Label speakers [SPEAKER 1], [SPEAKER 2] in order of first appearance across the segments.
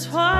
[SPEAKER 1] Twilight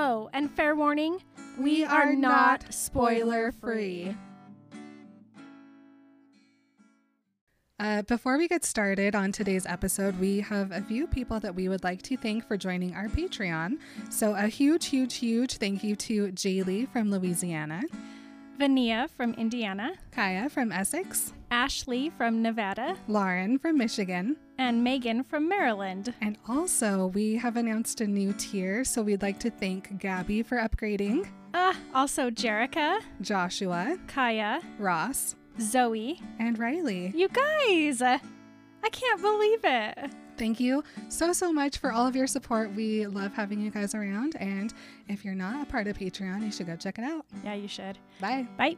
[SPEAKER 2] Oh, and fair warning, we, are, not spoiler free.
[SPEAKER 3] Uh, before we get started on today's episode, we have a few people that we would like to thank for joining our Patreon. So, a huge, huge, huge thank you to Jaylee from Louisiana,
[SPEAKER 2] Vania from Indiana,
[SPEAKER 3] Kaya from Essex,
[SPEAKER 2] Ashley from Nevada,
[SPEAKER 3] Lauren from Michigan,
[SPEAKER 2] and Megan from Maryland.
[SPEAKER 3] and also we have announced a new tier. So, we'd like to thank Gabby for upgrading,
[SPEAKER 2] Ah, also Jerica,
[SPEAKER 3] Joshua,
[SPEAKER 2] Kaya,
[SPEAKER 3] Ross,
[SPEAKER 2] Zoe.
[SPEAKER 3] and Riley.
[SPEAKER 2] You guys, uh, I can't believe it.
[SPEAKER 3] Thank you so, so much for all of your support. We love having you guys around. And if you're not a part of Patreon, you should go check it out.
[SPEAKER 2] Yeah, you should.
[SPEAKER 3] Bye.
[SPEAKER 2] Bye.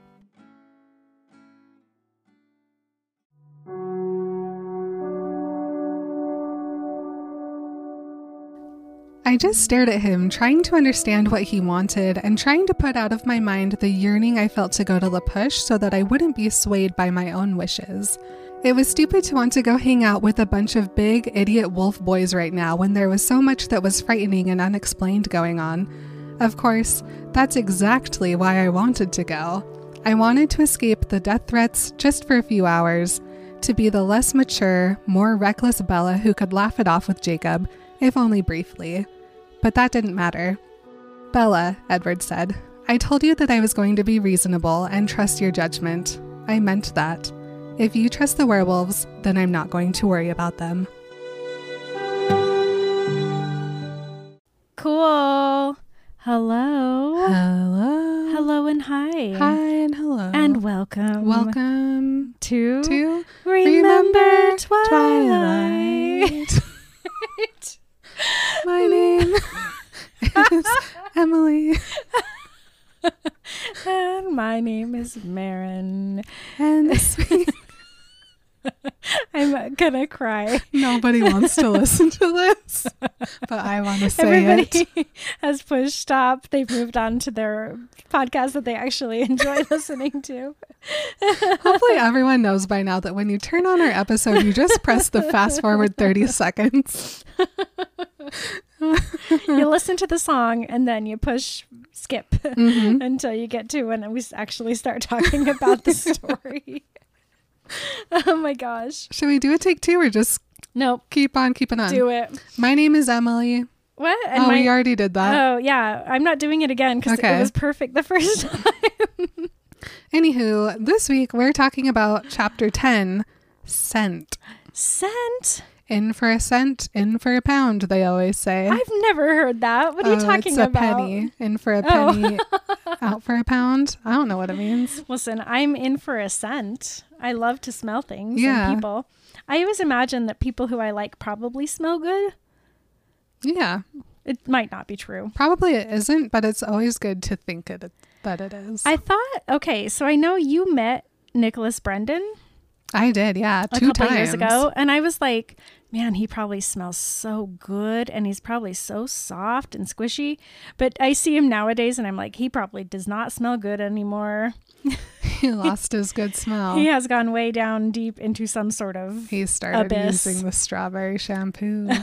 [SPEAKER 3] I just stared at him, trying to understand what he wanted and trying to put out of my mind the yearning I felt to go to La Push so that I wouldn't be swayed by my own wishes. It was stupid to want to go hang out with a bunch of big, idiot wolf boys right now when there was so much that was frightening and unexplained going on. Of course, that's exactly why I wanted to go. I wanted to escape the death threats just for a few hours, to be the less mature, more reckless Bella who could laugh it off with Jacob, if only briefly. But that didn't matter. Bella, Edward said, I told you that I was going to be reasonable and trust your judgment. I meant that. If you trust the werewolves, then I'm not going to worry about them.
[SPEAKER 2] Cool. Hello.
[SPEAKER 3] Hello.
[SPEAKER 2] Hello and hi.
[SPEAKER 3] Hi and hello.
[SPEAKER 2] And welcome.
[SPEAKER 3] welcome
[SPEAKER 2] to,
[SPEAKER 3] to
[SPEAKER 2] Remember, Twilight.
[SPEAKER 3] My name is Emily,
[SPEAKER 2] and my name is Marin.
[SPEAKER 3] and this week
[SPEAKER 2] I'm gonna cry.
[SPEAKER 3] nobody wants to listen to this, but I want to say
[SPEAKER 2] Everybody
[SPEAKER 3] it.
[SPEAKER 2] has pushed stop. They've moved on to their podcast that they actually enjoy listening to.
[SPEAKER 3] Hopefully, everyone knows by now that when you turn on our episode, you just press the fast forward 30 seconds.
[SPEAKER 2] you listen to the song and then you push skip
[SPEAKER 3] Mhm.
[SPEAKER 2] until you get to when we actually start talking about the story. oh my gosh.
[SPEAKER 3] Should we do a take two or just
[SPEAKER 2] Nope.
[SPEAKER 3] keep on keeping on?
[SPEAKER 2] Do it.
[SPEAKER 3] My name is Emily.
[SPEAKER 2] What? And
[SPEAKER 3] oh,
[SPEAKER 2] my-
[SPEAKER 3] we already did that.
[SPEAKER 2] Oh yeah, I'm not doing it again because
[SPEAKER 3] Okay.
[SPEAKER 2] it was perfect the first time.
[SPEAKER 3] Anywho, this week we're talking about chapter 10 Scent.
[SPEAKER 2] Scent.
[SPEAKER 3] In for a cent, in for a pound, they always say.
[SPEAKER 2] I've never heard that. What are you
[SPEAKER 3] Oh,
[SPEAKER 2] talking
[SPEAKER 3] it's a
[SPEAKER 2] about?
[SPEAKER 3] penny. In for a
[SPEAKER 2] Oh.
[SPEAKER 3] penny, out for a pound. I don't know what it means.
[SPEAKER 2] Listen, I'm in for a scent. I love to smell things
[SPEAKER 3] Yeah.
[SPEAKER 2] and people. I always imagine that people who I like probably smell good.
[SPEAKER 3] Yeah.
[SPEAKER 2] It might not be true.
[SPEAKER 3] Probably it isn't, but it's always good to think it that it is.
[SPEAKER 2] I thought, okay, so I know you met Nicholas Brendon
[SPEAKER 3] I did, yeah,
[SPEAKER 2] a
[SPEAKER 3] two
[SPEAKER 2] couple
[SPEAKER 3] times
[SPEAKER 2] years ago, and I was like, man, he probably smells so good and he's probably so soft and squishy. But I see him nowadays and I'm like, he probably does not smell good anymore.
[SPEAKER 3] He lost his good smell.
[SPEAKER 2] He has gone way down deep into some sort of.
[SPEAKER 3] He started
[SPEAKER 2] Abyss.
[SPEAKER 3] using the strawberry shampoo.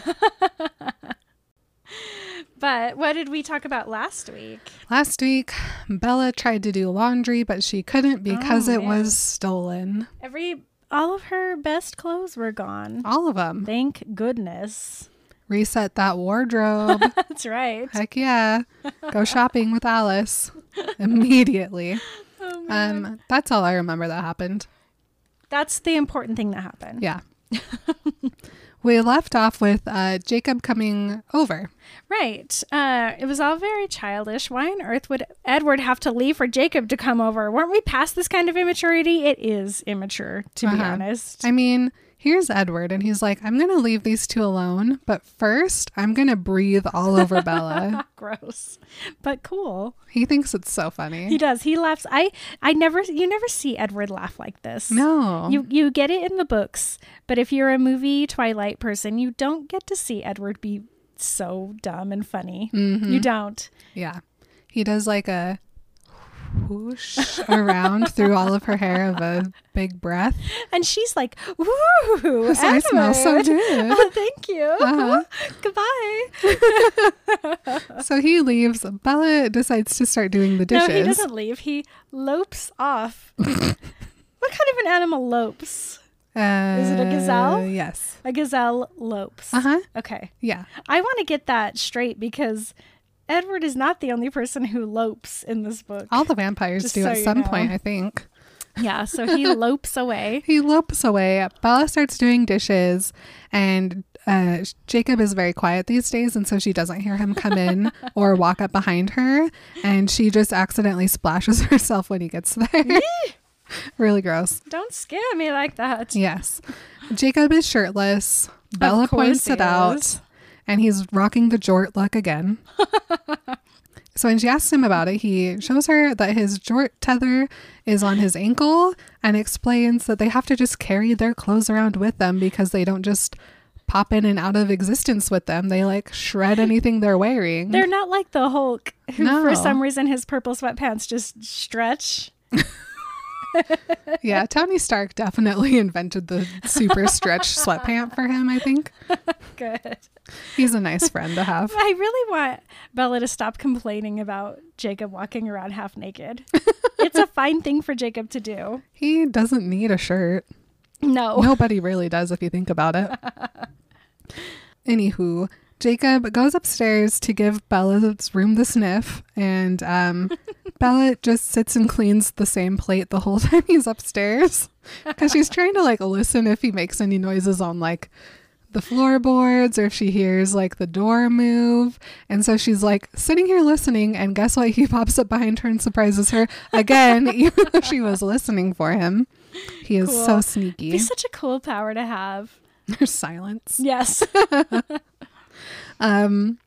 [SPEAKER 2] But what did we talk about last week?
[SPEAKER 3] Last week, Bella tried to do laundry, but she couldn't because
[SPEAKER 2] Oh,
[SPEAKER 3] it was stolen.
[SPEAKER 2] Every. All of her best clothes were gone.
[SPEAKER 3] All of them.
[SPEAKER 2] Thank goodness.
[SPEAKER 3] Reset that wardrobe.
[SPEAKER 2] That's right.
[SPEAKER 3] Heck yeah. Go shopping with Alice immediately. Um, that's all I remember that happened.
[SPEAKER 2] That's the important thing that happened.
[SPEAKER 3] Yeah. we left off with uh, Jacob coming over.
[SPEAKER 2] Right. Uh, it was all very childish. Why on earth would Edward have to leave for Jacob to come over? Weren't we past this kind of immaturity? It is immature, to be
[SPEAKER 3] Uh-huh.
[SPEAKER 2] honest.
[SPEAKER 3] I mean, here's Edward, and he's like, I'm going to leave these two alone, but first, I'm going to breathe all over Bella.
[SPEAKER 2] Gross, but cool.
[SPEAKER 3] He thinks it's so funny.
[SPEAKER 2] He does. He laughs. I. I never. You never see Edward laugh like this.
[SPEAKER 3] no.
[SPEAKER 2] You you get it in the books, but if you're a movie Twilight person, you don't get to see Edward be so dumb and funny.
[SPEAKER 3] Mm-hmm.
[SPEAKER 2] You don't.
[SPEAKER 3] Yeah. He does like a whoosh around through all of her hair of a big breath.
[SPEAKER 2] And she's like, "Ooh,
[SPEAKER 3] So I smell so good.
[SPEAKER 2] Oh, thank you.
[SPEAKER 3] Uh-huh.
[SPEAKER 2] Goodbye."
[SPEAKER 3] So he leaves. Bella decides to start doing the dishes.
[SPEAKER 2] No, he doesn't leave. He lopes off. what kind of an animal lopes?
[SPEAKER 3] Uh,
[SPEAKER 2] Is it a gazelle?
[SPEAKER 3] Yes.
[SPEAKER 2] A gazelle lopes.
[SPEAKER 3] Uh huh.
[SPEAKER 2] Okay.
[SPEAKER 3] Yeah.
[SPEAKER 2] I want to get that straight because Edward is not the only person who lopes in this book.
[SPEAKER 3] All the vampires
[SPEAKER 2] Just
[SPEAKER 3] do
[SPEAKER 2] so
[SPEAKER 3] at some
[SPEAKER 2] know.
[SPEAKER 3] point, I think.
[SPEAKER 2] Yeah, so he lopes away.
[SPEAKER 3] He lopes away. Bella starts doing dishes, and uh, Jacob is very quiet these days, and so she doesn't hear him come in or walk up behind her, and she just accidentally splashes herself when he gets there. really gross.
[SPEAKER 2] Don't scare me like that.
[SPEAKER 3] Yes. Jacob is shirtless. Bella points it out,
[SPEAKER 2] is.
[SPEAKER 3] And he's rocking the jort look again. so when she asks him about it, he shows her that his jort tether is on his ankle and explains that they have to just carry their clothes around with them because they don't just pop in and out of existence with them. They like shred anything they're wearing.
[SPEAKER 2] They're not like the Hulk, who
[SPEAKER 3] No.
[SPEAKER 2] for some reason his purple sweatpants just stretch.
[SPEAKER 3] yeah, Tony Stark definitely invented the super stretch sweatpant for him, I think.
[SPEAKER 2] Good.
[SPEAKER 3] He's a nice friend to have.
[SPEAKER 2] I really want Bella to stop complaining about Jacob walking around half naked. it's a fine thing for Jacob to do.
[SPEAKER 3] He doesn't need a shirt.
[SPEAKER 2] No.
[SPEAKER 3] Nobody really does if you think about it. Anywho, Jacob goes upstairs to give Bella's room the sniff, and um, Bella just sits and cleans the same plate the whole time he's upstairs because she's trying to like listen if he makes any noises on like the floorboards or if she hears like the door move. And so she's like sitting here listening, and guess what? He pops up behind her and surprises her again, even though she was listening for him. He is so sneaky.
[SPEAKER 2] Be such a cool power to have.
[SPEAKER 3] There's silence.
[SPEAKER 2] Yes.
[SPEAKER 3] Um,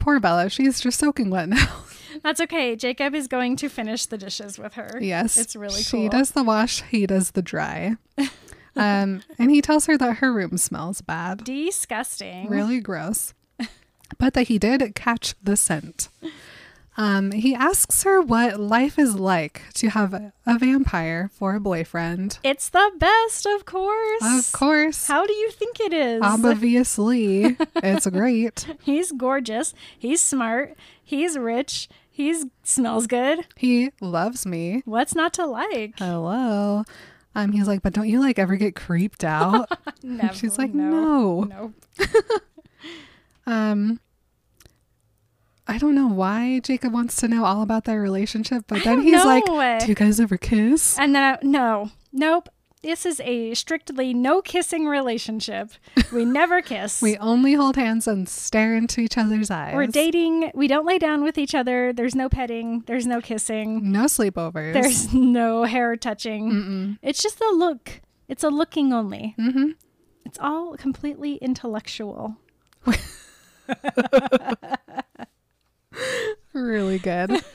[SPEAKER 3] poor Bella. She's just soaking wet now.
[SPEAKER 2] That's okay. Jacob is going to finish the dishes with her.
[SPEAKER 3] yes,
[SPEAKER 2] It's really cool.
[SPEAKER 3] She does the wash. He does the dry. um, and he tells her that her room smells bad,
[SPEAKER 2] Disgusting.
[SPEAKER 3] really gross, but that he did catch the scent. Um, he asks her what life is like to have a, a vampire for a boyfriend.
[SPEAKER 2] It's the best, of course.
[SPEAKER 3] Of course,
[SPEAKER 2] How do you think it is?
[SPEAKER 3] obviously, it's great.
[SPEAKER 2] He's gorgeous. He's smart. He's rich. He smells good.
[SPEAKER 3] He loves me.
[SPEAKER 2] What's not to like?
[SPEAKER 3] hello um he's like but don't you like ever get creeped out
[SPEAKER 2] Never.
[SPEAKER 3] she's like
[SPEAKER 2] no.
[SPEAKER 3] no,
[SPEAKER 2] No.
[SPEAKER 3] um i don't know why jacob wants to know all about their relationship but then he's
[SPEAKER 2] know.
[SPEAKER 3] like do you guys ever kiss
[SPEAKER 2] And then I, no, nope. This is a strictly no kissing relationship. We never kiss.
[SPEAKER 3] we only hold hands and stare into each other's eyes
[SPEAKER 2] We're dating. We don't lay down with each other. There's no petting. There's no kissing.
[SPEAKER 3] no sleepovers
[SPEAKER 2] There's no hair touching.
[SPEAKER 3] Mm-mm.
[SPEAKER 2] It's just a look. It's a looking only.
[SPEAKER 3] Mhm.
[SPEAKER 2] It's all completely intellectual.
[SPEAKER 3] really good.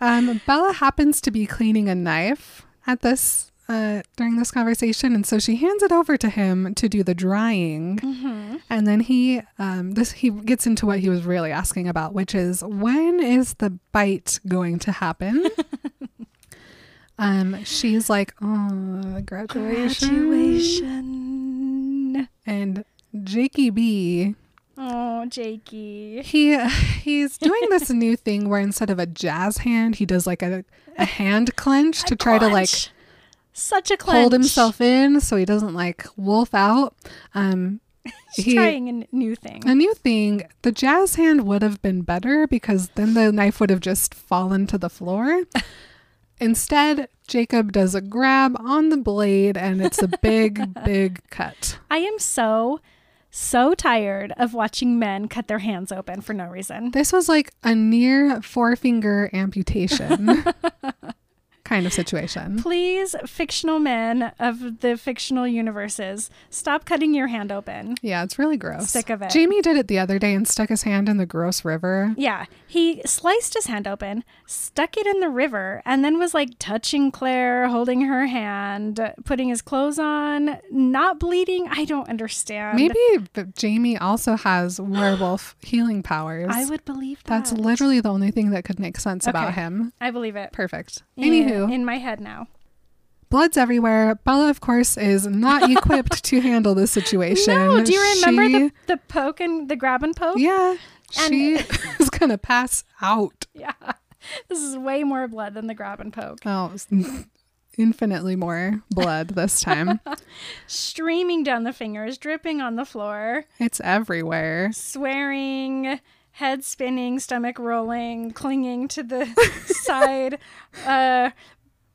[SPEAKER 3] Um, Bella happens to be cleaning a knife at this uh, during this conversation, and so she hands it over to him to do the drying. And then he um, this he gets into what he was really asking about, which is when is the bite going to happen? um, she's like, oh, graduation,
[SPEAKER 2] Graduation.
[SPEAKER 3] and Jakey B
[SPEAKER 2] Oh, Jakey.
[SPEAKER 3] he he's doing this new thing where instead of a jazz hand, he does like a, a hand clench to try to like
[SPEAKER 2] such a clench.
[SPEAKER 3] hold himself in so he doesn't like wolf out. Um
[SPEAKER 2] He's
[SPEAKER 3] he-
[SPEAKER 2] trying a new thing.
[SPEAKER 3] a new thing, the jazz hand would have been better because then the knife would have just fallen to the floor. Instead, Jacob does a grab on the blade and it's a big, big cut.
[SPEAKER 2] I am so, so tired of watching men cut their hands open for no reason.
[SPEAKER 3] This was like a near forefinger amputation kind of situation.
[SPEAKER 2] Please, fictional men of the fictional universes, stop cutting your hand open.
[SPEAKER 3] Yeah, it's really gross.
[SPEAKER 2] Sick of it.
[SPEAKER 3] Jamie did it the other day and stuck his hand in the gross river.
[SPEAKER 2] Yeah, he sliced his hand open, stuck it in the river, and then was like touching Claire, holding her hand, putting his clothes on, not bleeding. I don't understand.
[SPEAKER 3] Maybe Jamie also has werewolf healing powers.
[SPEAKER 2] I would believe that.
[SPEAKER 3] That's literally the only thing that could make sense about him.
[SPEAKER 2] I believe it.
[SPEAKER 3] Perfect.
[SPEAKER 2] Yeah, In my head now.
[SPEAKER 3] blood's everywhere. Bella, of course, is not equipped to handle this situation.
[SPEAKER 2] No, do you remember
[SPEAKER 3] She-
[SPEAKER 2] the, the poke and the grab and poke?
[SPEAKER 3] Yeah,
[SPEAKER 2] And-
[SPEAKER 3] she is gonna pass out.
[SPEAKER 2] Yeah. This is way more blood than the grab and poke.
[SPEAKER 3] Oh, infinitely more blood this time.
[SPEAKER 2] Streaming down the fingers, dripping on the floor,
[SPEAKER 3] it's everywhere.
[SPEAKER 2] swearing, head spinning, stomach rolling, clinging to the side. Uh,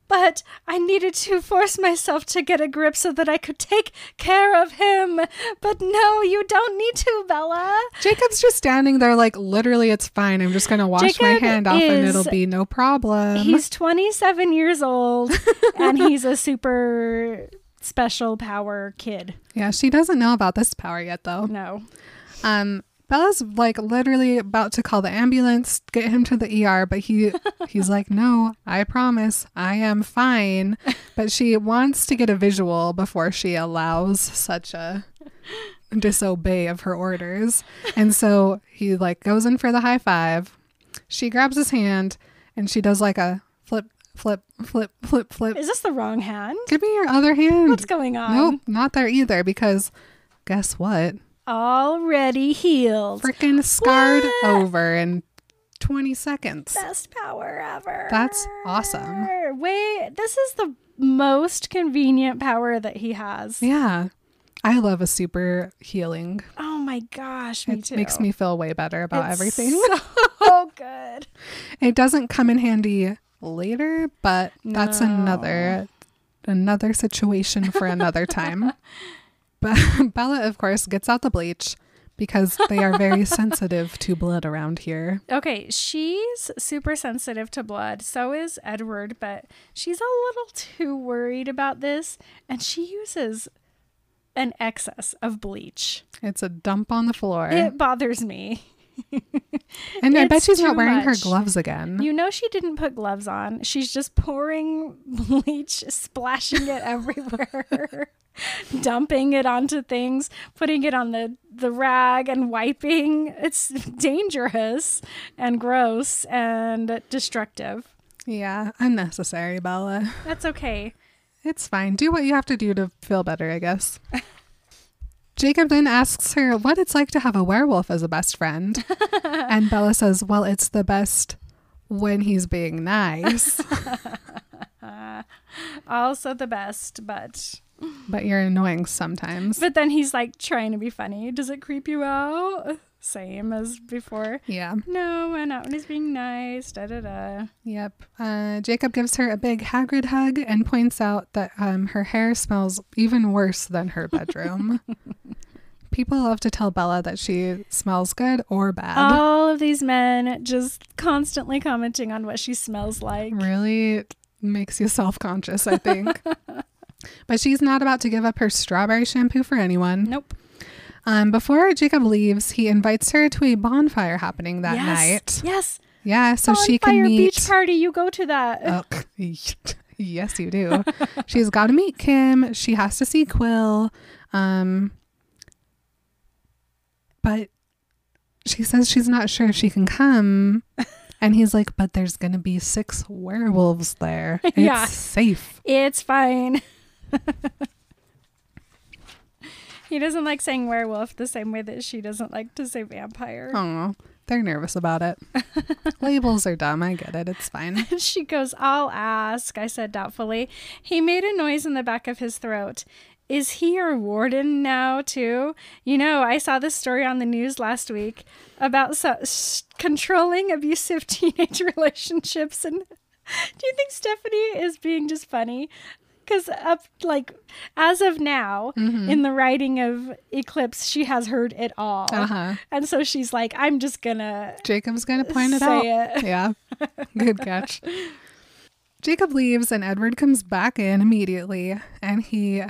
[SPEAKER 2] but I needed to force myself to get a grip so that I could take care of him. But no, you don't need to, Bella.
[SPEAKER 3] Jacob's just standing there, like literally, it's fine. I'm just gonna wash my hand off, and it'll be no problem.
[SPEAKER 2] He's 27 years old and he's a super special power kid.
[SPEAKER 3] yeah, she doesn't know about this power yet, though.
[SPEAKER 2] No.
[SPEAKER 3] Um, Bella's like literally about to call the ambulance, get him to the ER, but he he's like, "No, I promise, I am fine." But she wants to get a visual before she allows such a disobey of her orders. And so he like goes in for the high five. She grabs his hand and she does like a flip, flip, flip, flip, flip.
[SPEAKER 2] Is this the wrong hand?
[SPEAKER 3] Give me your other hand.
[SPEAKER 2] What's going on?
[SPEAKER 3] Nope, not there either because guess what?
[SPEAKER 2] Already healed.
[SPEAKER 3] freaking scarred
[SPEAKER 2] What?
[SPEAKER 3] over in 20 seconds.
[SPEAKER 2] Best power ever.
[SPEAKER 3] That's awesome.
[SPEAKER 2] Wait, this is the most convenient power that he has.
[SPEAKER 3] Yeah. I love a super healing.
[SPEAKER 2] Oh my gosh, me
[SPEAKER 3] It
[SPEAKER 2] too.
[SPEAKER 3] makes me feel way better about
[SPEAKER 2] It's
[SPEAKER 3] everything.
[SPEAKER 2] So good.
[SPEAKER 3] It doesn't come in handy later, but that's
[SPEAKER 2] No.
[SPEAKER 3] another another situation for another time. But Bella of course gets out the bleach because they are very sensitive to blood around here.
[SPEAKER 2] Okay, she's super sensitive to blood. So is Edward, but she's a little too worried about this, and she uses an excess of bleach.
[SPEAKER 3] It's a dump on the floor.
[SPEAKER 2] It bothers me.
[SPEAKER 3] And I bet she's not wearing her gloves again.
[SPEAKER 2] You know she didn't put gloves on. She's just pouring bleach, splashing it everywhere, dumping it onto things, putting it on the the rag and wiping. It's dangerous and gross and destructive.
[SPEAKER 3] yeah, unnecessary, Bella.
[SPEAKER 2] That's okay.
[SPEAKER 3] It's fine. Do what you have to do to feel better, I guess. Jacob then asks her what it's like to have a werewolf as a best friend. and Bella says, Well, it's the best when he's being nice,
[SPEAKER 2] Also the best, but
[SPEAKER 3] but you're annoying sometimes.
[SPEAKER 2] but then he's like trying to be funny. Does it creep you out? Same as before.
[SPEAKER 3] Yeah.
[SPEAKER 2] No, and when he's being nice. Da da da.
[SPEAKER 3] Yep. Uh, Jacob gives her a big Hagrid hug and points out that um, her hair smells even worse than her bedroom. People love to tell Bella that she smells good or bad.
[SPEAKER 2] All of these men just constantly commenting on what she smells like.
[SPEAKER 3] really makes you self conscious, I think. but she's not about to give up her strawberry shampoo for anyone.
[SPEAKER 2] Nope.
[SPEAKER 3] Um, before Jacob leaves, he invites her to a bonfire happening that
[SPEAKER 2] yes.
[SPEAKER 3] night.
[SPEAKER 2] Yes.
[SPEAKER 3] Yeah, so she can
[SPEAKER 2] Bonfire
[SPEAKER 3] meet.
[SPEAKER 2] beach party. You go to that.
[SPEAKER 3] Oh, yes, you do. She's got to meet Kim. She has to see Quill. Um, but she says she's not sure if she can come. And he's like, but there's going to be six werewolves there. It's
[SPEAKER 2] Yeah.
[SPEAKER 3] safe.
[SPEAKER 2] It's fine. He doesn't like saying werewolf the same way that she doesn't like to say vampire.
[SPEAKER 3] Oh, they're nervous about it. Labels are dumb. I get it. It's fine.
[SPEAKER 2] she goes, I'll ask, I said doubtfully. He made a noise in the back of his throat. Is he your warden now, too? You know, I saw this story on the news last week about so- s- controlling abusive teenage relationships. And do you think Stephanie is being just funny? Because up, like, as of now, in the writing of Eclipse, she has heard it all.
[SPEAKER 3] Uh huh.
[SPEAKER 2] And so she's like, I'm just gonna
[SPEAKER 3] Jacob's going to point it out.
[SPEAKER 2] it.
[SPEAKER 3] Yeah. Good catch. Jacob leaves and Edward comes back in immediately and he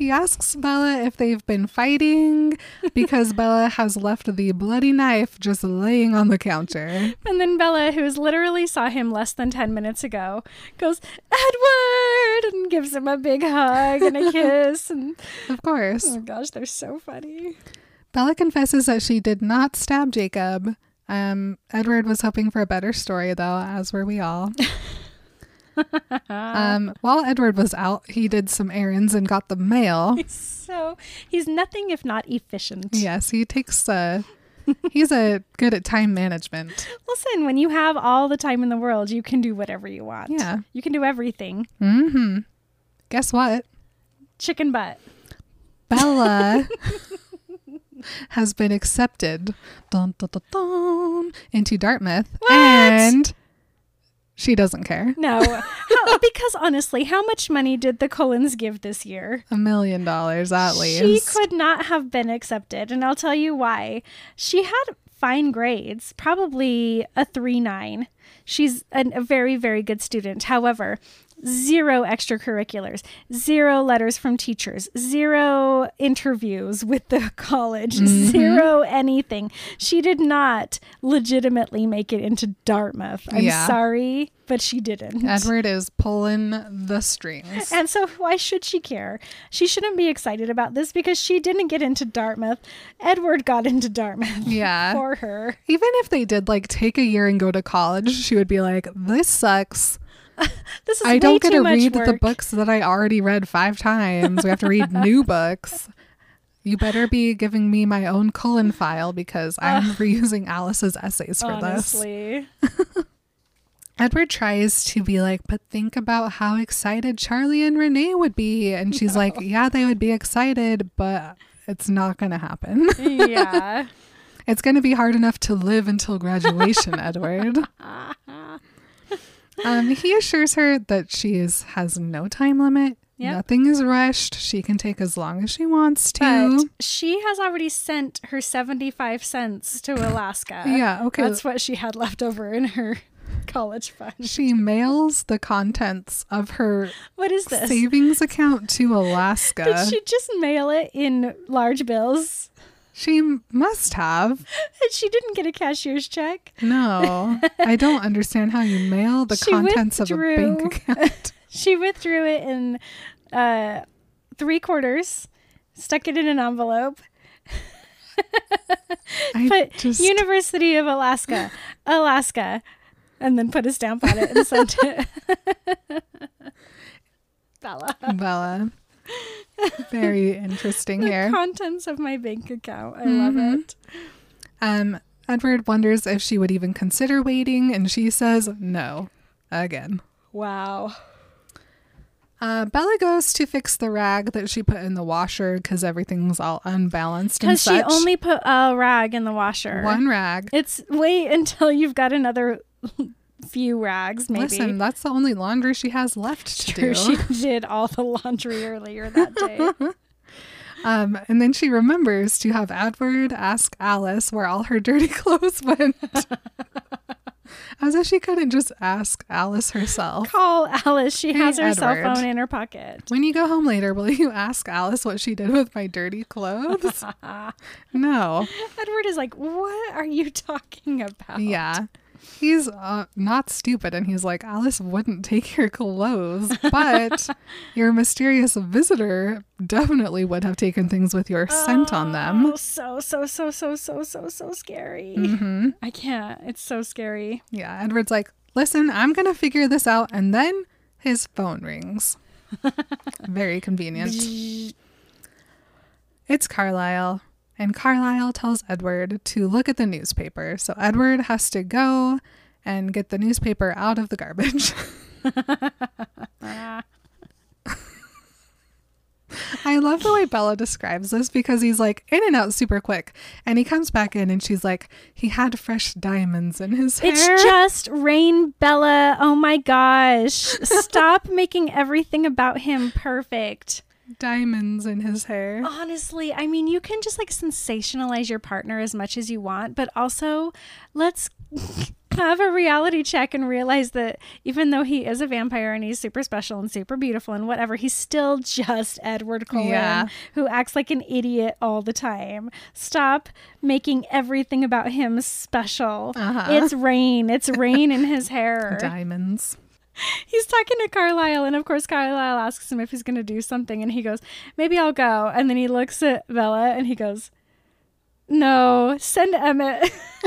[SPEAKER 3] he asks Bella if they've been fighting because Bella has left the bloody knife just laying on the counter.
[SPEAKER 2] And then Bella, who has literally saw him less than 10 minutes ago, goes, Edward! And gives him a big hug and a kiss. And
[SPEAKER 3] Of course.
[SPEAKER 2] oh gosh, they're so funny.
[SPEAKER 3] Bella confesses that she did not stab Jacob. Um, Edward was hoping for a better story though, as were we all. um, while Edward was out, he did some errands and got the mail.
[SPEAKER 2] So he's nothing if not efficient.
[SPEAKER 3] Yes, he takes uh he's a good at time management.
[SPEAKER 2] Listen, when you have all the time in the world, you can do whatever you want.
[SPEAKER 3] Yeah.
[SPEAKER 2] You can do everything.
[SPEAKER 3] Mhm. Guess what?
[SPEAKER 2] Chicken butt.
[SPEAKER 3] Bella has been accepted dun, dun, dun, into Dartmouth
[SPEAKER 2] What?
[SPEAKER 3] and she doesn't care.
[SPEAKER 2] No. How, because honestly, how much money did the Cullens give this year?
[SPEAKER 3] A million dollars at least.
[SPEAKER 2] She could not have been accepted, and I'll tell you why. She had fine grades, probably a 3 9. She's an, a very, very good student. However, zero extracurriculars, zero letters from teachers, zero interviews with the college, mm-hmm. zero anything. She did not legitimately make it into Dartmouth. I'm
[SPEAKER 3] Yeah.
[SPEAKER 2] sorry, but she didn't.
[SPEAKER 3] Edward is pulling the strings.
[SPEAKER 2] And so, why should she care? She shouldn't be excited about this because she didn't get into Dartmouth. Edward got into Dartmouth
[SPEAKER 3] Yeah.
[SPEAKER 2] for her.
[SPEAKER 3] Even if they did like take a year and go to college, she would be like, "This sucks.
[SPEAKER 2] This is
[SPEAKER 3] I don't get to read the books that I already read five times. We have to read new books. You better be giving me my own Cullen file because I'm reusing Alice's essays for this.
[SPEAKER 2] Honestly,
[SPEAKER 3] Edward tries to be like, but think about how excited Charlie and Renee would be. And she's like, yeah, they would be excited, but it's not going to happen.
[SPEAKER 2] yeah.
[SPEAKER 3] It's going to be hard enough to live until graduation, Edward. Um, he assures her that she is has no time limit.
[SPEAKER 2] Yep.
[SPEAKER 3] Nothing is rushed. She can take as long as she wants to.
[SPEAKER 2] But she has already sent her 75 cents to Alaska.
[SPEAKER 3] yeah, okay.
[SPEAKER 2] That's what she had left over in her college fund.
[SPEAKER 3] she mails the contents of her
[SPEAKER 2] What is this?
[SPEAKER 3] savings account to Alaska.
[SPEAKER 2] Did she just mail it in large bills?
[SPEAKER 3] She must have.
[SPEAKER 2] And she didn't get a cashier's check.
[SPEAKER 3] No, I don't understand how you mail the
[SPEAKER 2] She
[SPEAKER 3] contents of a bank account.
[SPEAKER 2] She withdrew it in uh, three quarters, stuck it in an envelope, put
[SPEAKER 3] just
[SPEAKER 2] University of Alaska, Alaska, and then put a stamp on it and sent it. Bella.
[SPEAKER 3] Bella. Very interesting
[SPEAKER 2] The
[SPEAKER 3] here.
[SPEAKER 2] contents of my bank account. I love
[SPEAKER 3] Mhm.
[SPEAKER 2] it.
[SPEAKER 3] Um, Edward wonders if she would even consider waiting, and she says no. Again.
[SPEAKER 2] Wow.
[SPEAKER 3] Uh, Bella goes to fix the rag that she put in the washer because everything's all unbalanced and
[SPEAKER 2] Because she only put a rag in the washer.
[SPEAKER 3] one rag.
[SPEAKER 2] It's wait until you've got another few rags, maybe.
[SPEAKER 3] Listen, that's the only laundry she has left to
[SPEAKER 2] True,
[SPEAKER 3] do.
[SPEAKER 2] she did all the laundry earlier that day.
[SPEAKER 3] Um, and then she remembers to have Edward ask Alice where all her dirty clothes went. As if she couldn't just ask Alice herself.
[SPEAKER 2] Call Alice. She has
[SPEAKER 3] Hey,
[SPEAKER 2] her cell phone in her pocket.
[SPEAKER 3] When you go home later, will you ask Alice what she did with my dirty clothes? no.
[SPEAKER 2] Edward is like, What are you talking about?
[SPEAKER 3] Yeah. He's uh, not stupid and he's like, Alice wouldn't take your clothes, but your mysterious visitor definitely would have taken things with your scent on them.
[SPEAKER 2] Oh, so, so, so, so, so, so, so scary.
[SPEAKER 3] hmm
[SPEAKER 2] I can't. It's so scary.
[SPEAKER 3] Yeah. Edward's like, listen, I'm to figure this out. And then his phone rings. Very convenient. It's Carlisle, and Carlisle tells Edward to look at the newspaper. So Edward has to go and get the newspaper out of the garbage. I love the way Bella describes this because he's like in and out super quick. And he comes back in and she's like, he had fresh diamonds in his hair.
[SPEAKER 2] It's just Rain Bella. Oh my gosh. Stop making everything about him perfect.
[SPEAKER 3] Diamonds in his hair.
[SPEAKER 2] Honestly, I mean, you can just like sensationalize your partner as much as you want, but also let's have a reality check and realize that even though he is a vampire and he's super special and super beautiful and whatever, he's still just Edward Cullen
[SPEAKER 3] Yeah.
[SPEAKER 2] who acts like an idiot all the time. Stop making everything about him special.
[SPEAKER 3] Uh-huh.
[SPEAKER 2] It's rain. It's rain in his hair.
[SPEAKER 3] Diamonds.
[SPEAKER 2] He's talking to Carlisle, and of course, Carlisle asks him if he's going to do something, and he goes, Maybe I'll go. And then he looks at Bella and he goes, No, send Emmett.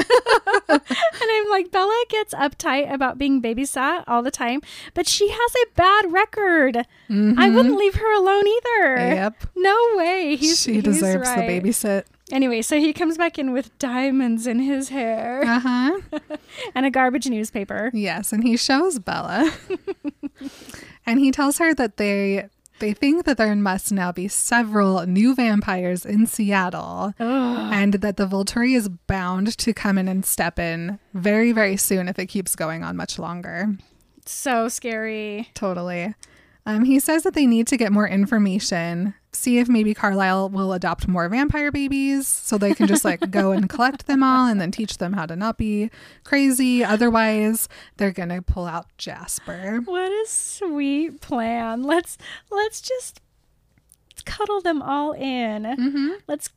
[SPEAKER 2] and I'm like, Bella gets uptight about being babysat all the time, but she has a bad record. I wouldn't leave her alone either.
[SPEAKER 3] Mm-hmm. Yep.
[SPEAKER 2] No way. He's,
[SPEAKER 3] she
[SPEAKER 2] he's
[SPEAKER 3] deserves
[SPEAKER 2] right.
[SPEAKER 3] the babysit.
[SPEAKER 2] Anyway, so he comes back in with diamonds in his hair
[SPEAKER 3] Uh huh.
[SPEAKER 2] and a garbage newspaper.
[SPEAKER 3] Yes, and he shows Bella, and he tells her that they they think that there must now be several new vampires in Seattle, and that the Volturi is bound to come in and step in very very soon if it keeps going on much longer.
[SPEAKER 2] So scary.
[SPEAKER 3] Totally. Um, he says that they need to get more information, see if maybe Carlisle will adopt more vampire babies so they can just like go and collect them all and then teach them how to not be crazy. Otherwise, they're going to pull out Jasper.
[SPEAKER 2] What a sweet plan. Let's let's just cuddle them all in.
[SPEAKER 3] Mm-hmm.
[SPEAKER 2] Let's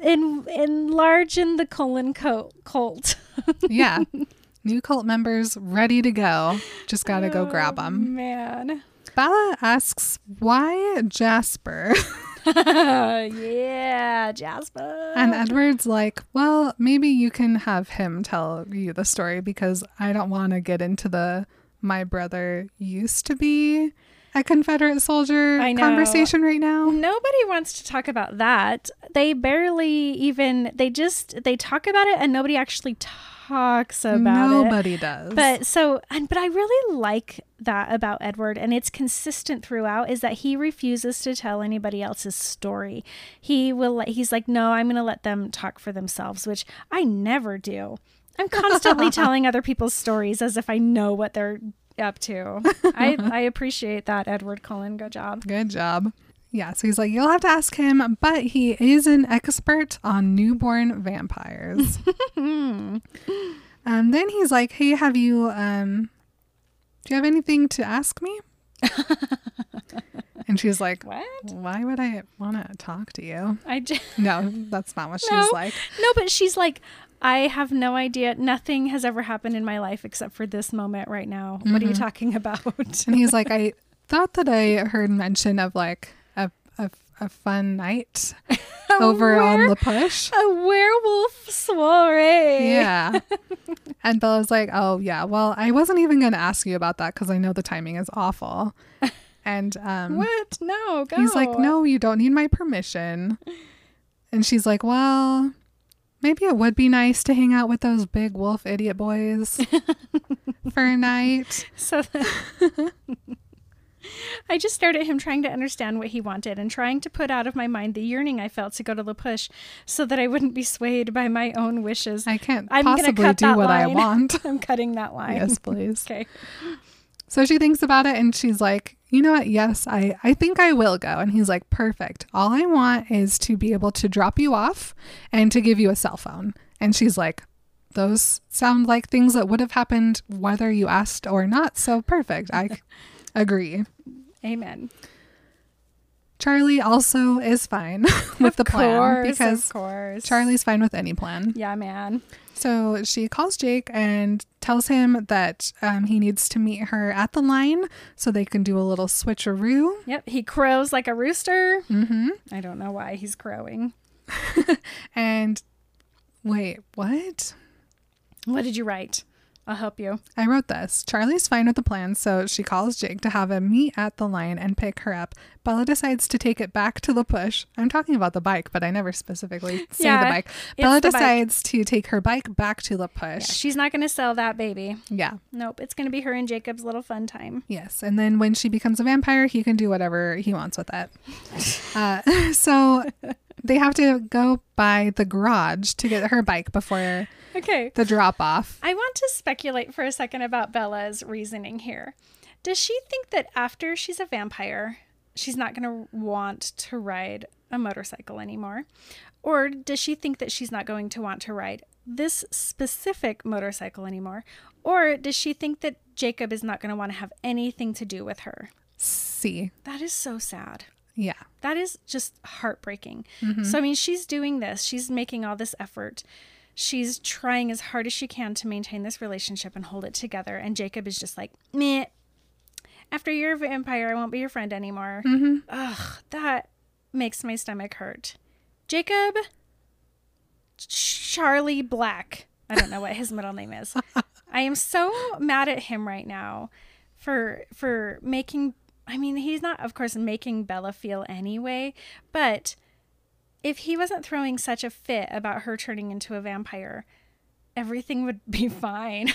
[SPEAKER 2] en- enlarge in the Cullen co- cult.
[SPEAKER 3] Yeah. New cult members ready to go. Just got to go grab them.
[SPEAKER 2] Man.
[SPEAKER 3] Bella asks, why Jasper?
[SPEAKER 2] yeah, Jasper.
[SPEAKER 3] And Edward's like, well, maybe you can have him tell you the story because I don't want to get into the my brother used to be a Confederate soldier conversation right now.
[SPEAKER 2] Nobody wants to talk about that. They barely even they just they talk about it and nobody actually talks about it.
[SPEAKER 3] Nobody does.
[SPEAKER 2] But so, and but I really like that about Edward, and it's consistent throughout. Is that he refuses to tell anybody else's story. He will. let- He's like, no, I'm going to let them talk for themselves, which I never do. I'm constantly telling other people's stories as if I know what they're up to. I I appreciate that, Edward Cullen. Good job.
[SPEAKER 3] Good job. Yeah, so he's like, you'll have to ask him, but he is an expert on newborn vampires. um, then he's like, hey, have you, um, do you have anything to ask me? and she's like,
[SPEAKER 2] What?
[SPEAKER 3] why would I want to talk to you?
[SPEAKER 2] I just.
[SPEAKER 3] No, that's not what
[SPEAKER 2] No.
[SPEAKER 3] she's like.
[SPEAKER 2] No, but she's like, I have no idea. Nothing has ever happened in my life except for this moment right now. What are you mm-hmm. talking about?
[SPEAKER 3] And he's like, I thought that I heard mention of like a, a, a fun night over on
[SPEAKER 2] were-
[SPEAKER 3] the push.
[SPEAKER 2] A werewolf soiree.
[SPEAKER 3] Yeah. and Bella's like, oh, yeah, well, I wasn't even going to ask you about that because I know the timing is awful. And um,
[SPEAKER 2] What? No, go.
[SPEAKER 3] he's like, no, you don't need my permission. And she's like, well, maybe it would be nice to hang out with those big wolf idiot boys for a night.
[SPEAKER 2] So then I just stared at him trying to understand what he wanted and trying to put out of my mind the yearning I felt to go to La Push so that I wouldn't be swayed by my own wishes.
[SPEAKER 3] I can't
[SPEAKER 2] I'm
[SPEAKER 3] possibly
[SPEAKER 2] cut
[SPEAKER 3] do what I want.
[SPEAKER 2] I'm cutting that line.
[SPEAKER 3] yes, please.
[SPEAKER 2] Okay.
[SPEAKER 3] So she thinks about it and she's like, you know what? Yes, I, I think I will go. And he's like, perfect. All I want is to be able to drop you off and to give you a cell phone. And she's like, those sound like things that would have happened whether you asked or not. So perfect. I agree.
[SPEAKER 2] Amen.
[SPEAKER 3] Charlie also is fine with the plan
[SPEAKER 2] course,
[SPEAKER 3] because
[SPEAKER 2] of course.
[SPEAKER 3] Charlie's fine with any plan.
[SPEAKER 2] Yeah, man.
[SPEAKER 3] So she calls Jake and tells him that um, he needs to meet her at the line so they can do a little switcheroo.
[SPEAKER 2] Yep. He crows like a rooster.
[SPEAKER 3] Mm-hmm.
[SPEAKER 2] I don't know why he's crowing.
[SPEAKER 3] And wait, what?
[SPEAKER 2] What did you write? I'll help you.
[SPEAKER 3] I wrote this. Charlie's fine with the plan, so she calls Jake to have him meet at the line and pick her up. Bella decides to take it back to the push. I'm talking about the bike, but I never specifically say
[SPEAKER 2] Yeah,
[SPEAKER 3] the bike. Bella
[SPEAKER 2] the bike.
[SPEAKER 3] decides to take her bike back to the
[SPEAKER 2] Yeah,
[SPEAKER 3] push.
[SPEAKER 2] she's not going to sell that baby.
[SPEAKER 3] Yeah.
[SPEAKER 2] Nope. It's going to be her and Jacob's little fun time.
[SPEAKER 3] Yes. And then when she becomes a vampire, he can do whatever he wants with it. Uh, so they have to go by the garage to get her bike before
[SPEAKER 2] Okay.
[SPEAKER 3] the drop off.
[SPEAKER 2] I want to speculate for a second about Bella's reasoning here. Does she think that after she's a vampire, she's not going to want to ride a motorcycle anymore? Or does she think that she's not going to want to ride this specific motorcycle anymore? Or does she think that Jacob is not going to want to have anything to do with her?
[SPEAKER 3] See.
[SPEAKER 2] That is so sad.
[SPEAKER 3] Yeah.
[SPEAKER 2] That is just heartbreaking. Mm-hmm. So, I mean, she's doing this, she's making all this effort. She's trying as hard as she can to maintain this relationship and hold it together. And Jacob is just like, meh. After you're a vampire, I won't be your friend anymore. Mm-hmm. Ugh, that makes my stomach hurt. Jacob Charlie Black. I don't know what his middle name is. I am so mad at him right now for for making I mean, he's not of course making Bella feel anyway, but if he wasn't throwing such a fit about her turning into a vampire, everything would be fine.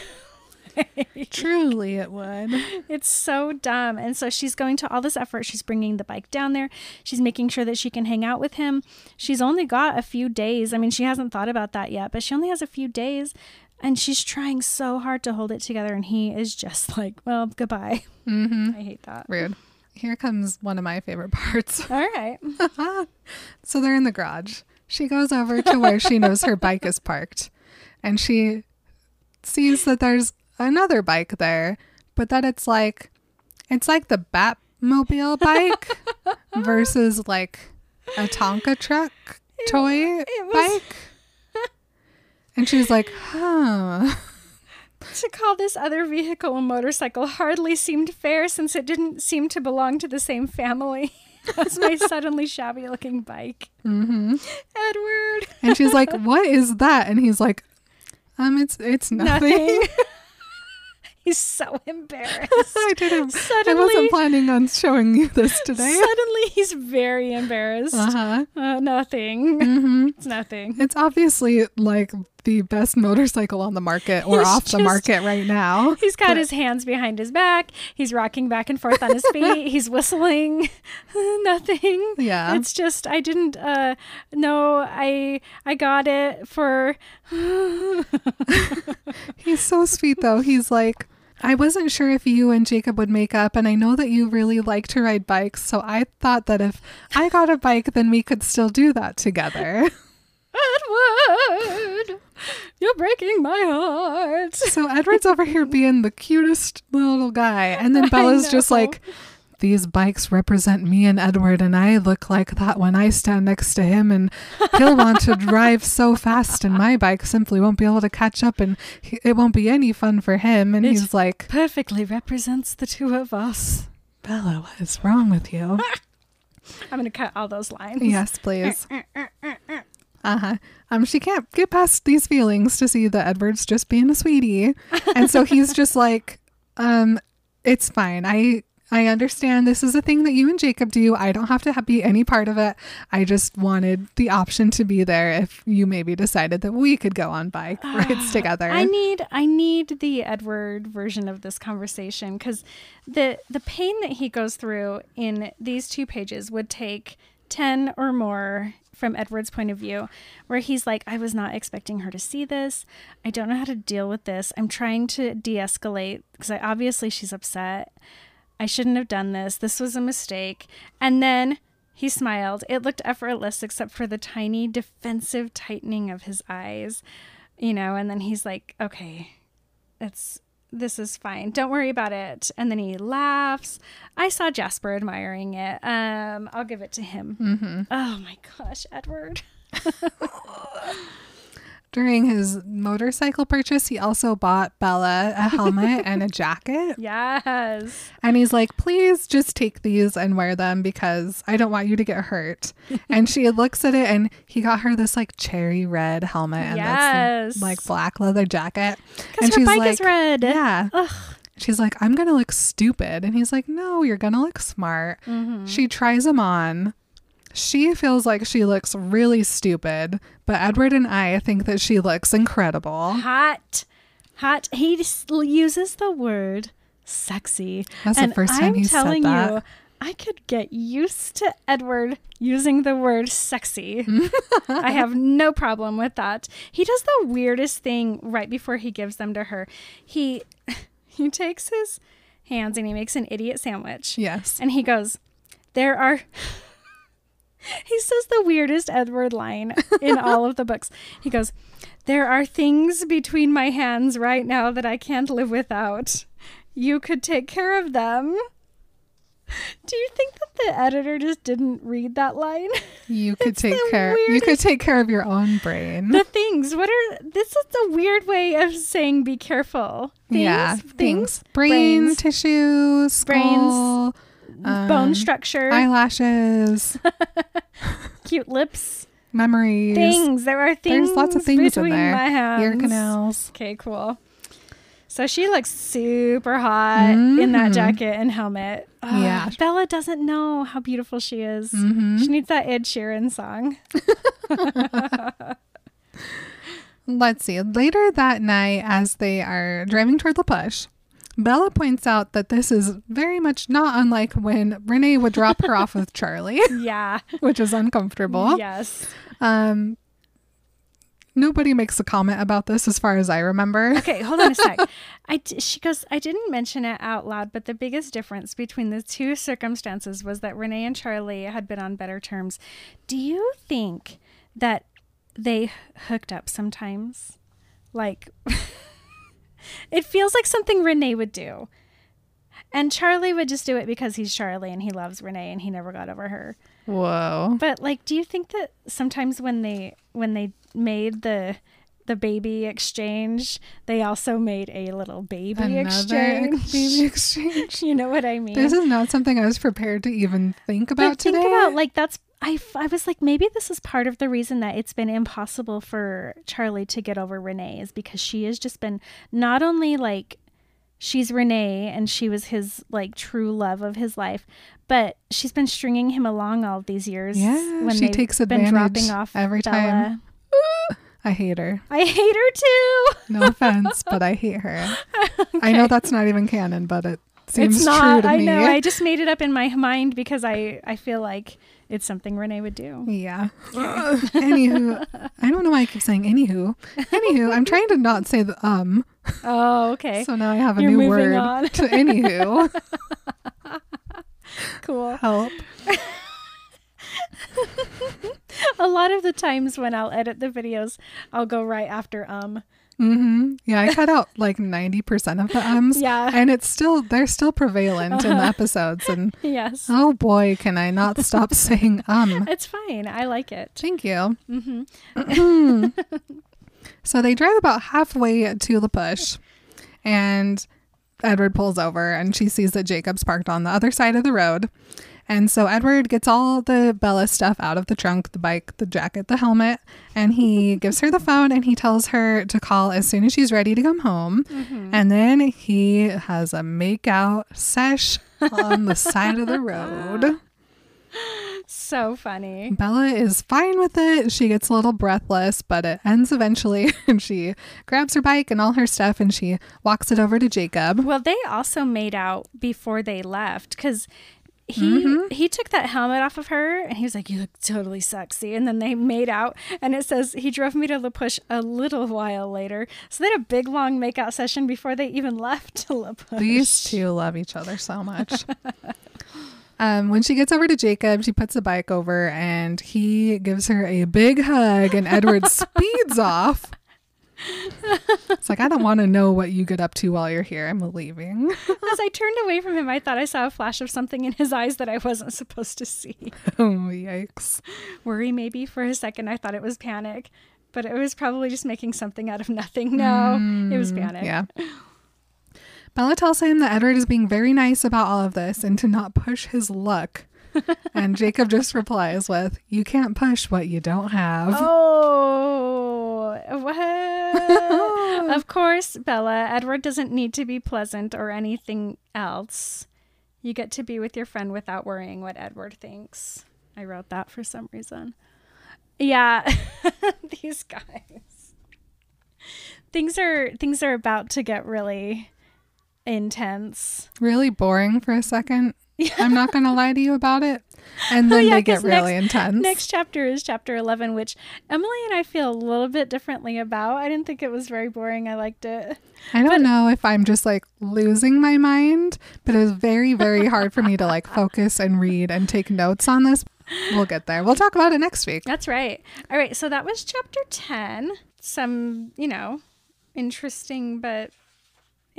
[SPEAKER 3] Truly, it would.
[SPEAKER 2] It's so dumb. And so she's going to all this effort. She's bringing the bike down there. She's making sure that she can hang out with him. She's only got a few days. I mean, she hasn't thought about that yet, but she only has a few days. And she's trying so hard to hold it together. And he is just like, well, goodbye.
[SPEAKER 3] Mm-hmm.
[SPEAKER 2] I hate that.
[SPEAKER 3] Rude. Here comes one of my favorite parts.
[SPEAKER 2] All right.
[SPEAKER 3] So they're in the garage. She goes over to where she knows her bike is parked and she sees that there's another bike there, but that it's like it's like the Batmobile bike versus like a Tonka truck toy
[SPEAKER 2] it was-
[SPEAKER 3] bike. And she's like, huh.
[SPEAKER 2] to call this other vehicle a motorcycle hardly seemed fair since it didn't seem to belong to the same family as my suddenly shabby looking bike.
[SPEAKER 3] hmm
[SPEAKER 2] Edward.
[SPEAKER 3] And she's like, what is that? And he's like, um, it's it's nothing.
[SPEAKER 2] Nothing. He's so embarrassed.
[SPEAKER 3] I didn't. I wasn't planning on showing you this today.
[SPEAKER 2] Suddenly he's very embarrassed.
[SPEAKER 3] Uh huh.
[SPEAKER 2] Uh, nothing.
[SPEAKER 3] hmm
[SPEAKER 2] It's nothing.
[SPEAKER 3] It's obviously like the best motorcycle on the market or
[SPEAKER 2] He's
[SPEAKER 3] off the market right now.
[SPEAKER 2] He's got
[SPEAKER 3] But-
[SPEAKER 2] his hands behind his back. He's rocking back and forth on his feet. He's whistling. Nothing.
[SPEAKER 3] Yeah.
[SPEAKER 2] It's just I didn't uh no, I I got it for
[SPEAKER 3] He's so sweet though. He's like, I wasn't sure if you and Jacob would make up, and I know that you really like to ride bikes, so I thought that if I got a bike, then we could still do that together.
[SPEAKER 2] Edward. You're breaking my heart.
[SPEAKER 3] So Edward's over here being the cutest little guy, and then Bella's just like, these bikes represent me and Edward, and I look like that when I stand next to him, and he'll want to drive so fast, and my bike simply won't be able to catch up, and he, it won't be any fun for him. And
[SPEAKER 2] It-
[SPEAKER 3] he's like,
[SPEAKER 2] Perfectly represents the two of us.
[SPEAKER 3] Bella, what is wrong with you?
[SPEAKER 2] I'm gonna cut all those lines.
[SPEAKER 3] yes, please. Uh, uh, uh, Uh huh. Um, she can't get past these feelings to see that Edward's just being a sweetie, and so he's just like, um, it's fine. I I understand this is a thing that you and Jacob do. I don't have to ha- be any part of it. I just wanted the option to be there if you maybe decided that we could go on bike rides together.
[SPEAKER 2] I need I need the Edward version of this conversation because the the pain that he goes through in these two pages would take ten or more from Edward's point of view, where he's like, I was not expecting her to see this. I don't know how to deal with this. I'm trying to de-escalate because I obviously she's upset. I shouldn't have done this. This was a mistake. And then he smiled. It looked effortless except for the tiny defensive tightening of his eyes. you know, and then he's like, okay, it's this is fine. Don't worry about it. And then he laughs. I saw Jasper admiring it. Um, I'll give it to him.
[SPEAKER 3] Mm-hmm.
[SPEAKER 2] Oh my gosh, Edward.
[SPEAKER 3] During his motorcycle purchase, he also bought Bella a helmet and a jacket.
[SPEAKER 2] Yes.
[SPEAKER 3] And he's like, please just take these and wear them because I don't want you to get hurt. and she looks at it and he got her this like cherry red helmet and
[SPEAKER 2] Yes.
[SPEAKER 3] this like black leather jacket.
[SPEAKER 2] Because
[SPEAKER 3] And
[SPEAKER 2] her
[SPEAKER 3] she's
[SPEAKER 2] bike
[SPEAKER 3] like,
[SPEAKER 2] is red.
[SPEAKER 3] Yeah.
[SPEAKER 2] Ugh.
[SPEAKER 3] She's like, I'm going to look stupid. And he's like, no, you're going to look smart.
[SPEAKER 2] Mm-hmm.
[SPEAKER 3] She tries him on. She feels like she looks really stupid, but Edward and I think that she looks incredible.
[SPEAKER 2] Hot. Hot. He uses the word sexy.
[SPEAKER 3] That's the first time
[SPEAKER 2] I'm
[SPEAKER 3] he said
[SPEAKER 2] telling
[SPEAKER 3] that.
[SPEAKER 2] you, I could get used to Edward using the word sexy. I have no problem with that. He does the weirdest thing right before he gives them to her. He he takes his hands and he makes an idiot sandwich.
[SPEAKER 3] Yes.
[SPEAKER 2] And he goes, There are. he says the weirdest Edward line in all of the books. He goes, There are things between my hands right now that I can't live without. You could take care of them. Do you think that the editor just didn't read that line?
[SPEAKER 3] You could take care you could take care of your own brain.
[SPEAKER 2] the things. What are. This is a weird way of saying be careful. Things,
[SPEAKER 3] yeah.
[SPEAKER 2] Things.
[SPEAKER 3] Things. Brain,
[SPEAKER 2] brains,
[SPEAKER 3] tissue, skull, um,
[SPEAKER 2] bone structure.
[SPEAKER 3] eyelashes,
[SPEAKER 2] cute lips.
[SPEAKER 3] memories.
[SPEAKER 2] things. There are things.
[SPEAKER 3] There's lots of things in
[SPEAKER 2] between
[SPEAKER 3] there.
[SPEAKER 2] my hands.
[SPEAKER 3] Ear canals.
[SPEAKER 2] Okay, cool. So she looks super hot in that
[SPEAKER 3] Mhm.
[SPEAKER 2] jacket and helmet. Ugh,
[SPEAKER 3] Yeah.
[SPEAKER 2] Bella doesn't know how beautiful she is.
[SPEAKER 3] Mhm.
[SPEAKER 2] She needs that Ed Sheeran song.
[SPEAKER 3] Let's see. Later that night, as they are driving toward La Push, Bella points out that this is very much not unlike when Renee would drop her off with Charlie,
[SPEAKER 2] Yeah.
[SPEAKER 3] which is uncomfortable.
[SPEAKER 2] Yes.
[SPEAKER 3] Um, nobody makes a comment about this, as far as I remember.
[SPEAKER 2] Okay, hold on a sec. I d- she goes. I didn't mention it out loud, but the biggest difference between the two circumstances was that Renee and Charlie had been on better terms. Do you think that they hooked up sometimes? Like, it feels like something Renee would do. And Charlie would just do it because he's Charlie and he loves Renee and he never got over her.
[SPEAKER 3] Whoa.
[SPEAKER 2] But like, do you think that sometimes when they when they made the the baby exchange, they also made a little baby
[SPEAKER 3] Another
[SPEAKER 2] exchange?
[SPEAKER 3] baby exchange.
[SPEAKER 2] you know what I mean?
[SPEAKER 3] This is not something I was prepared to even think about
[SPEAKER 2] but think about like that's I, f- I was like maybe this is part of the reason that it's been impossible for Charlie to get over Renee is because she has just been not only like she's Renee and she was his like true love of his life, but she's been stringing him along all these years.
[SPEAKER 3] Yeah, when
[SPEAKER 2] she
[SPEAKER 3] takes
[SPEAKER 2] been
[SPEAKER 3] advantage
[SPEAKER 2] dropping off
[SPEAKER 3] every
[SPEAKER 2] Bella.
[SPEAKER 3] time. I hate her.
[SPEAKER 2] I hate her too.
[SPEAKER 3] No offense, but I hate her. I know that's not even canon, but it seems
[SPEAKER 2] it's
[SPEAKER 3] true
[SPEAKER 2] not.
[SPEAKER 3] to
[SPEAKER 2] I
[SPEAKER 3] me.
[SPEAKER 2] know. I just made it up in my mind because I I feel like it's something Renee would do.
[SPEAKER 3] Yeah. anywho, I don't know why I keep saying anywho. Anywho, I'm trying to not say the um,
[SPEAKER 2] Oh, okay.
[SPEAKER 3] so now I have a
[SPEAKER 2] You're
[SPEAKER 3] new word
[SPEAKER 2] on.
[SPEAKER 3] to anywho.
[SPEAKER 2] cool.
[SPEAKER 3] Help.
[SPEAKER 2] A lot of the times when I'll edit the videos, I'll go right after um.
[SPEAKER 3] Hmm Yeah, I cut out like 90% of the ums.
[SPEAKER 2] Yeah.
[SPEAKER 3] And it's still, they're still prevalent in the episodes. And
[SPEAKER 2] Yes.
[SPEAKER 3] oh boy, can I not stop saying um.
[SPEAKER 2] It's fine. I like it.
[SPEAKER 3] Thank you.
[SPEAKER 2] Mm-hmm.
[SPEAKER 3] So they drive about halfway to the Push, and Edward pulls over, and she sees that Jacob's parked on the other side of the road. And so Edward gets all the Bella stuff out of the trunk the bike, the jacket, the helmet and he gives her the phone and he tells her to call as soon as she's ready to come home. Mm-hmm. And then he has a make out sesh on the side of the road.
[SPEAKER 2] So funny.
[SPEAKER 3] Bella is fine with it. She gets a little breathless, but it ends eventually. And she grabs her bike and all her stuff and she walks it over to Jacob.
[SPEAKER 2] Well, they also made out before they left because he
[SPEAKER 3] Mm-hmm.
[SPEAKER 2] he took that helmet off of her and he was like, "You look totally sexy." And then they made out, and it says he drove me to La Push a little while later. So they had a big long makeout session before they even left to La Push.
[SPEAKER 3] These two love each other so much. um, when she gets over to Jacob, she puts the bike over and he gives her a big hug, and Edward speeds off. It's like, I don't want to know what you get up to while you're here. I'm leaving.
[SPEAKER 2] As I turned away from him, I thought I saw a flash of something in his eyes that I wasn't supposed to see.
[SPEAKER 3] oh, yikes.
[SPEAKER 2] Worry, maybe for a second, I thought it was panic, but it was probably just making something out of nothing. No, it was panic.
[SPEAKER 3] Mm, Yeah. Bella tells him that Edward is being very nice about all of this and to not push his luck. and Jacob just replies with, You can't push what you don't have.
[SPEAKER 2] Oh, what? of course, Bella. Edward doesn't need to be pleasant or anything else. You get to be with your friend without worrying what Edward thinks. I wrote that for some reason. Yeah, these guys. Things are things are about to get really intense.
[SPEAKER 3] Really boring for a second. I'm not going to lie to you about it. And oh, then
[SPEAKER 2] Oh, yeah,
[SPEAKER 3] they get really
[SPEAKER 2] next-
[SPEAKER 3] intense.
[SPEAKER 2] Next chapter is chapter 11, which Emily and I feel a little bit differently about. I didn't think it was very boring. I liked it.
[SPEAKER 3] I don't know if I'm just like losing my mind, but it was very, very hard for me to like focus and read and take notes on this. We'll get there. We'll talk about it next week.
[SPEAKER 2] That's right. All right, so that was chapter 10. Some, you know, interesting but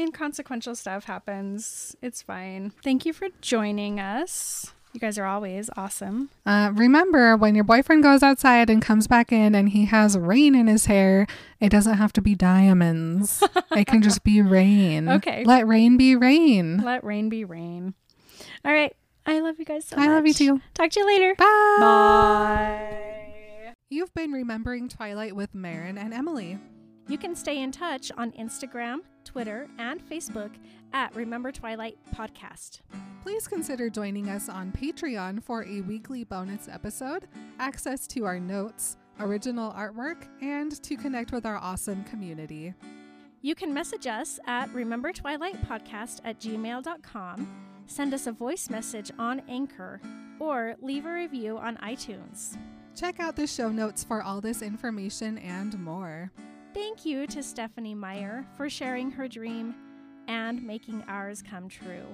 [SPEAKER 2] inconsequential stuff happens. It's fine. Thank you for joining us. You guys are always awesome.
[SPEAKER 3] Uh, remember, when your boyfriend goes outside and comes back in and he has rain in his hair, it doesn't have to be diamonds. it can just be rain.
[SPEAKER 2] Okay.
[SPEAKER 3] Let rain be rain.
[SPEAKER 2] Let rain be rain. All right. I love you guys so much.
[SPEAKER 3] I love you too.
[SPEAKER 2] Talk to you later.
[SPEAKER 3] Bye.
[SPEAKER 2] Bye.
[SPEAKER 3] You've been remembering Twilight with Marin and Emily.
[SPEAKER 2] You can stay in touch on Instagram, Twitter, and Facebook at Remember Twilight Podcast.
[SPEAKER 3] Please consider joining us on Patreon for a weekly bonus episode, access to our notes, original artwork, and to connect with our awesome community.
[SPEAKER 2] You can message us at Remember Twilight Podcast at gmail.com, send us a voice message on Anchor, or leave a review on iTunes.
[SPEAKER 3] Check out the show notes for all this information and more.
[SPEAKER 2] Thank you to Stephenie Meyer for sharing her dream and making ours come true.